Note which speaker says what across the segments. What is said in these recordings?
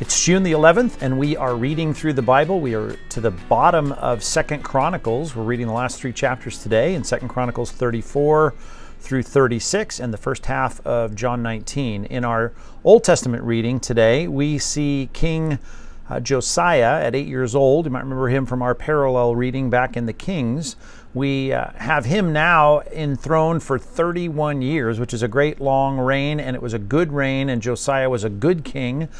Speaker 1: It's June the 11th, and we are reading through the Bible. We are to the bottom of Second Chronicles. We're reading the last three chapters today in Second Chronicles 34 through 36 and the first half of John 19. In our Old Testament reading today, we see King uh, Josiah at eight years old. You might remember him from our parallel reading back in the Kings. We uh, have him now enthroned for 31 years, which is a great long reign, and it was a good reign, and Josiah was a good king.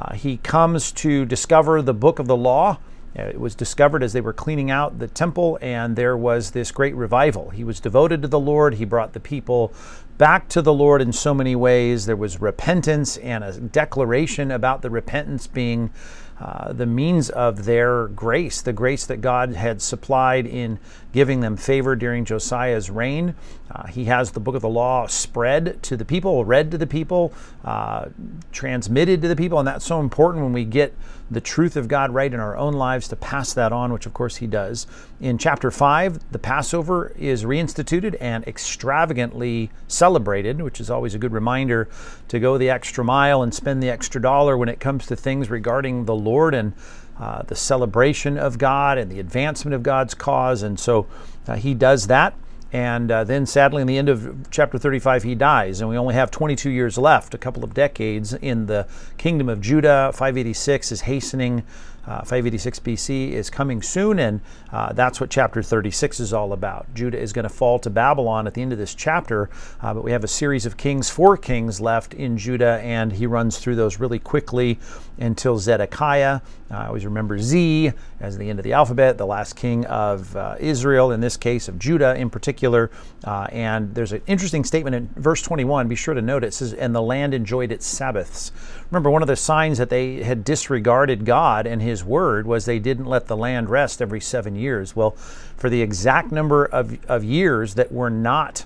Speaker 1: Uh, he comes to discover the book of the law. Uh, it was discovered as they were cleaning out the temple, and there was this great revival. He was devoted to the Lord. He brought the people back to the Lord in so many ways. There was repentance and a declaration about the repentance being uh, the means of their grace, the grace that God had supplied in giving them favor during Josiah's reign. Uh, he has the book of the law spread to the people, read to the people, uh, transmitted to the people, and that's so important when we get the truth of God right in our own lives to pass that on, which of course he does. In chapter 5, the Passover is reinstituted and extravagantly celebrated, which is always a good reminder to go the extra mile and spend the extra dollar when it comes to things regarding the Lord and uh, the celebration of God and the advancement of God's cause. And so uh, he does that. And uh, then, sadly, in the end of chapter 35, he dies, and we only have 22 years left, a couple of decades in the kingdom of Judah. 586 is hastening uh, 586 BC is coming soon, and uh, that's what chapter 36 is all about. Judah is going to fall to Babylon at the end of this chapter, uh, but we have a series of kings, four kings left in Judah, and he runs through those really quickly until Zedekiah. I always remember Z as the end of the alphabet, the last king of uh, Israel, in this case of Judah in particular. Uh, and there's an interesting statement in verse 21. Be sure to note it says, "And the land enjoyed its Sabbaths." Remember, one of the signs that they had disregarded God and His his word was they didn't let the land rest every seven years. Well, for the exact number of, of years that were not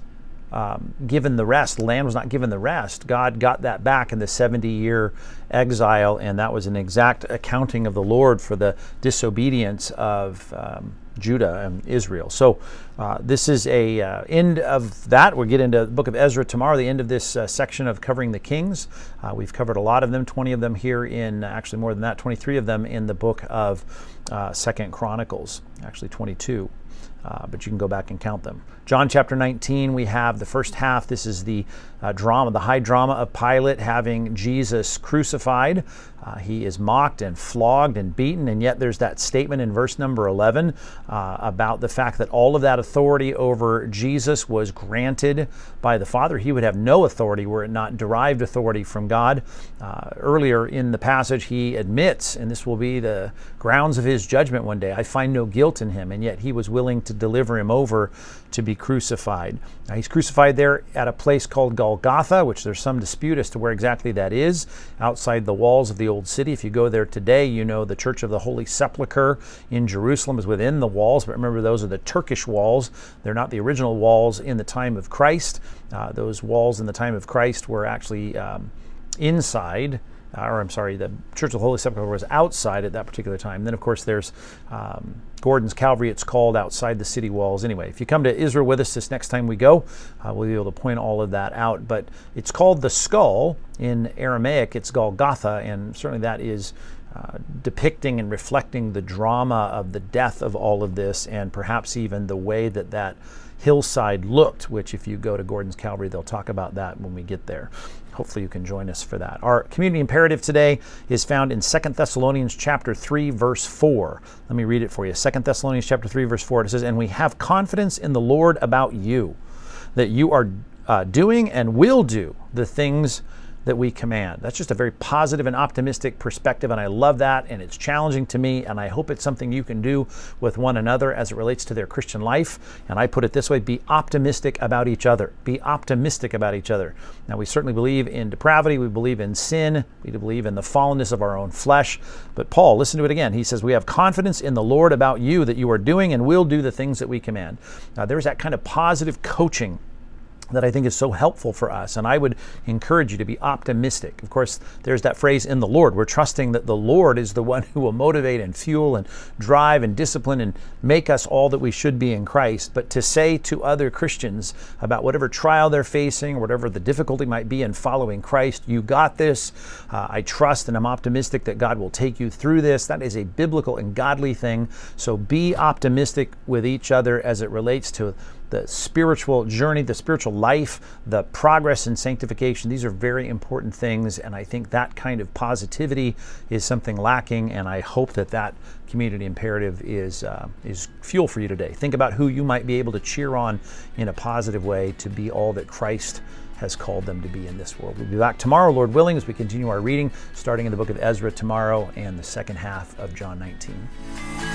Speaker 1: um, given the rest, the land was not given the rest, God got that back in the 70 year exile, and that was an exact accounting of the Lord for the disobedience of. Um, Judah and Israel. So uh, this is a uh, end of that. We'll get into the book of Ezra tomorrow, the end of this uh, section of covering the kings. Uh, we've covered a lot of them, 20 of them here in, actually more than that, 23 of them in the book of uh, Second Chronicles, actually 22. Uh, but you can go back and count them. John chapter 19, we have the first half. This is the uh, drama, the high drama of Pilate having Jesus crucified. Uh, he is mocked and flogged and beaten, and yet there's that statement in verse number 11 uh, about the fact that all of that authority over Jesus was granted by the Father. He would have no authority were it not derived authority from God. Uh, earlier in the passage, he admits, and this will be the grounds of his judgment one day I find no guilt in him, and yet he was willing to deliver him over to be crucified. Now, he's crucified there at a place called Golgotha, which there's some dispute as to where exactly that is, outside the walls of the old city. If you go there today, you know the Church of the Holy Sepulchre in Jerusalem is within the walls, but remember those are the Turkish walls. They're not the original walls in the time of Christ. Uh, those walls in the time of Christ were actually um, inside or I'm sorry, the Church of the Holy Sepulchre was outside at that particular time. And then, of course, there's um, Gordon's Calvary, it's called outside the city walls. Anyway, if you come to Israel with us this next time we go, uh, we'll be able to point all of that out. But it's called the skull. In Aramaic, it's Golgotha, and certainly that is uh, depicting and reflecting the drama of the death of all of this, and perhaps even the way that that hillside looked, which, if you go to Gordon's Calvary, they'll talk about that when we get there hopefully you can join us for that. Our community imperative today is found in 2 Thessalonians chapter 3 verse 4. Let me read it for you. 2 Thessalonians chapter 3 verse 4 it says, "And we have confidence in the Lord about you, that you are uh, doing and will do the things that we command. That's just a very positive and optimistic perspective, and I love that. And it's challenging to me, and I hope it's something you can do with one another as it relates to their Christian life. And I put it this way be optimistic about each other. Be optimistic about each other. Now, we certainly believe in depravity, we believe in sin, we believe in the fallenness of our own flesh. But Paul, listen to it again. He says, We have confidence in the Lord about you that you are doing and will do the things that we command. Now, there's that kind of positive coaching that I think is so helpful for us. And I would encourage you to be optimistic. Of course, there's that phrase in the Lord. We're trusting that the Lord is the one who will motivate and fuel and drive and discipline and make us all that we should be in Christ. But to say to other Christians about whatever trial they're facing, whatever the difficulty might be in following Christ, you got this. Uh, I trust and I'm optimistic that God will take you through this. That is a biblical and godly thing. So be optimistic with each other as it relates to the spiritual journey, the spiritual life, the progress and sanctification. These are very important things, and I think that kind of positivity is something lacking. And I hope that that community imperative is uh, is fuel for you today. Think about who you might be able to cheer on in a positive way to be all that Christ has called them to be in this world. We'll be back tomorrow, Lord willing, as we continue our reading, starting in the book of Ezra tomorrow and the second half of John 19.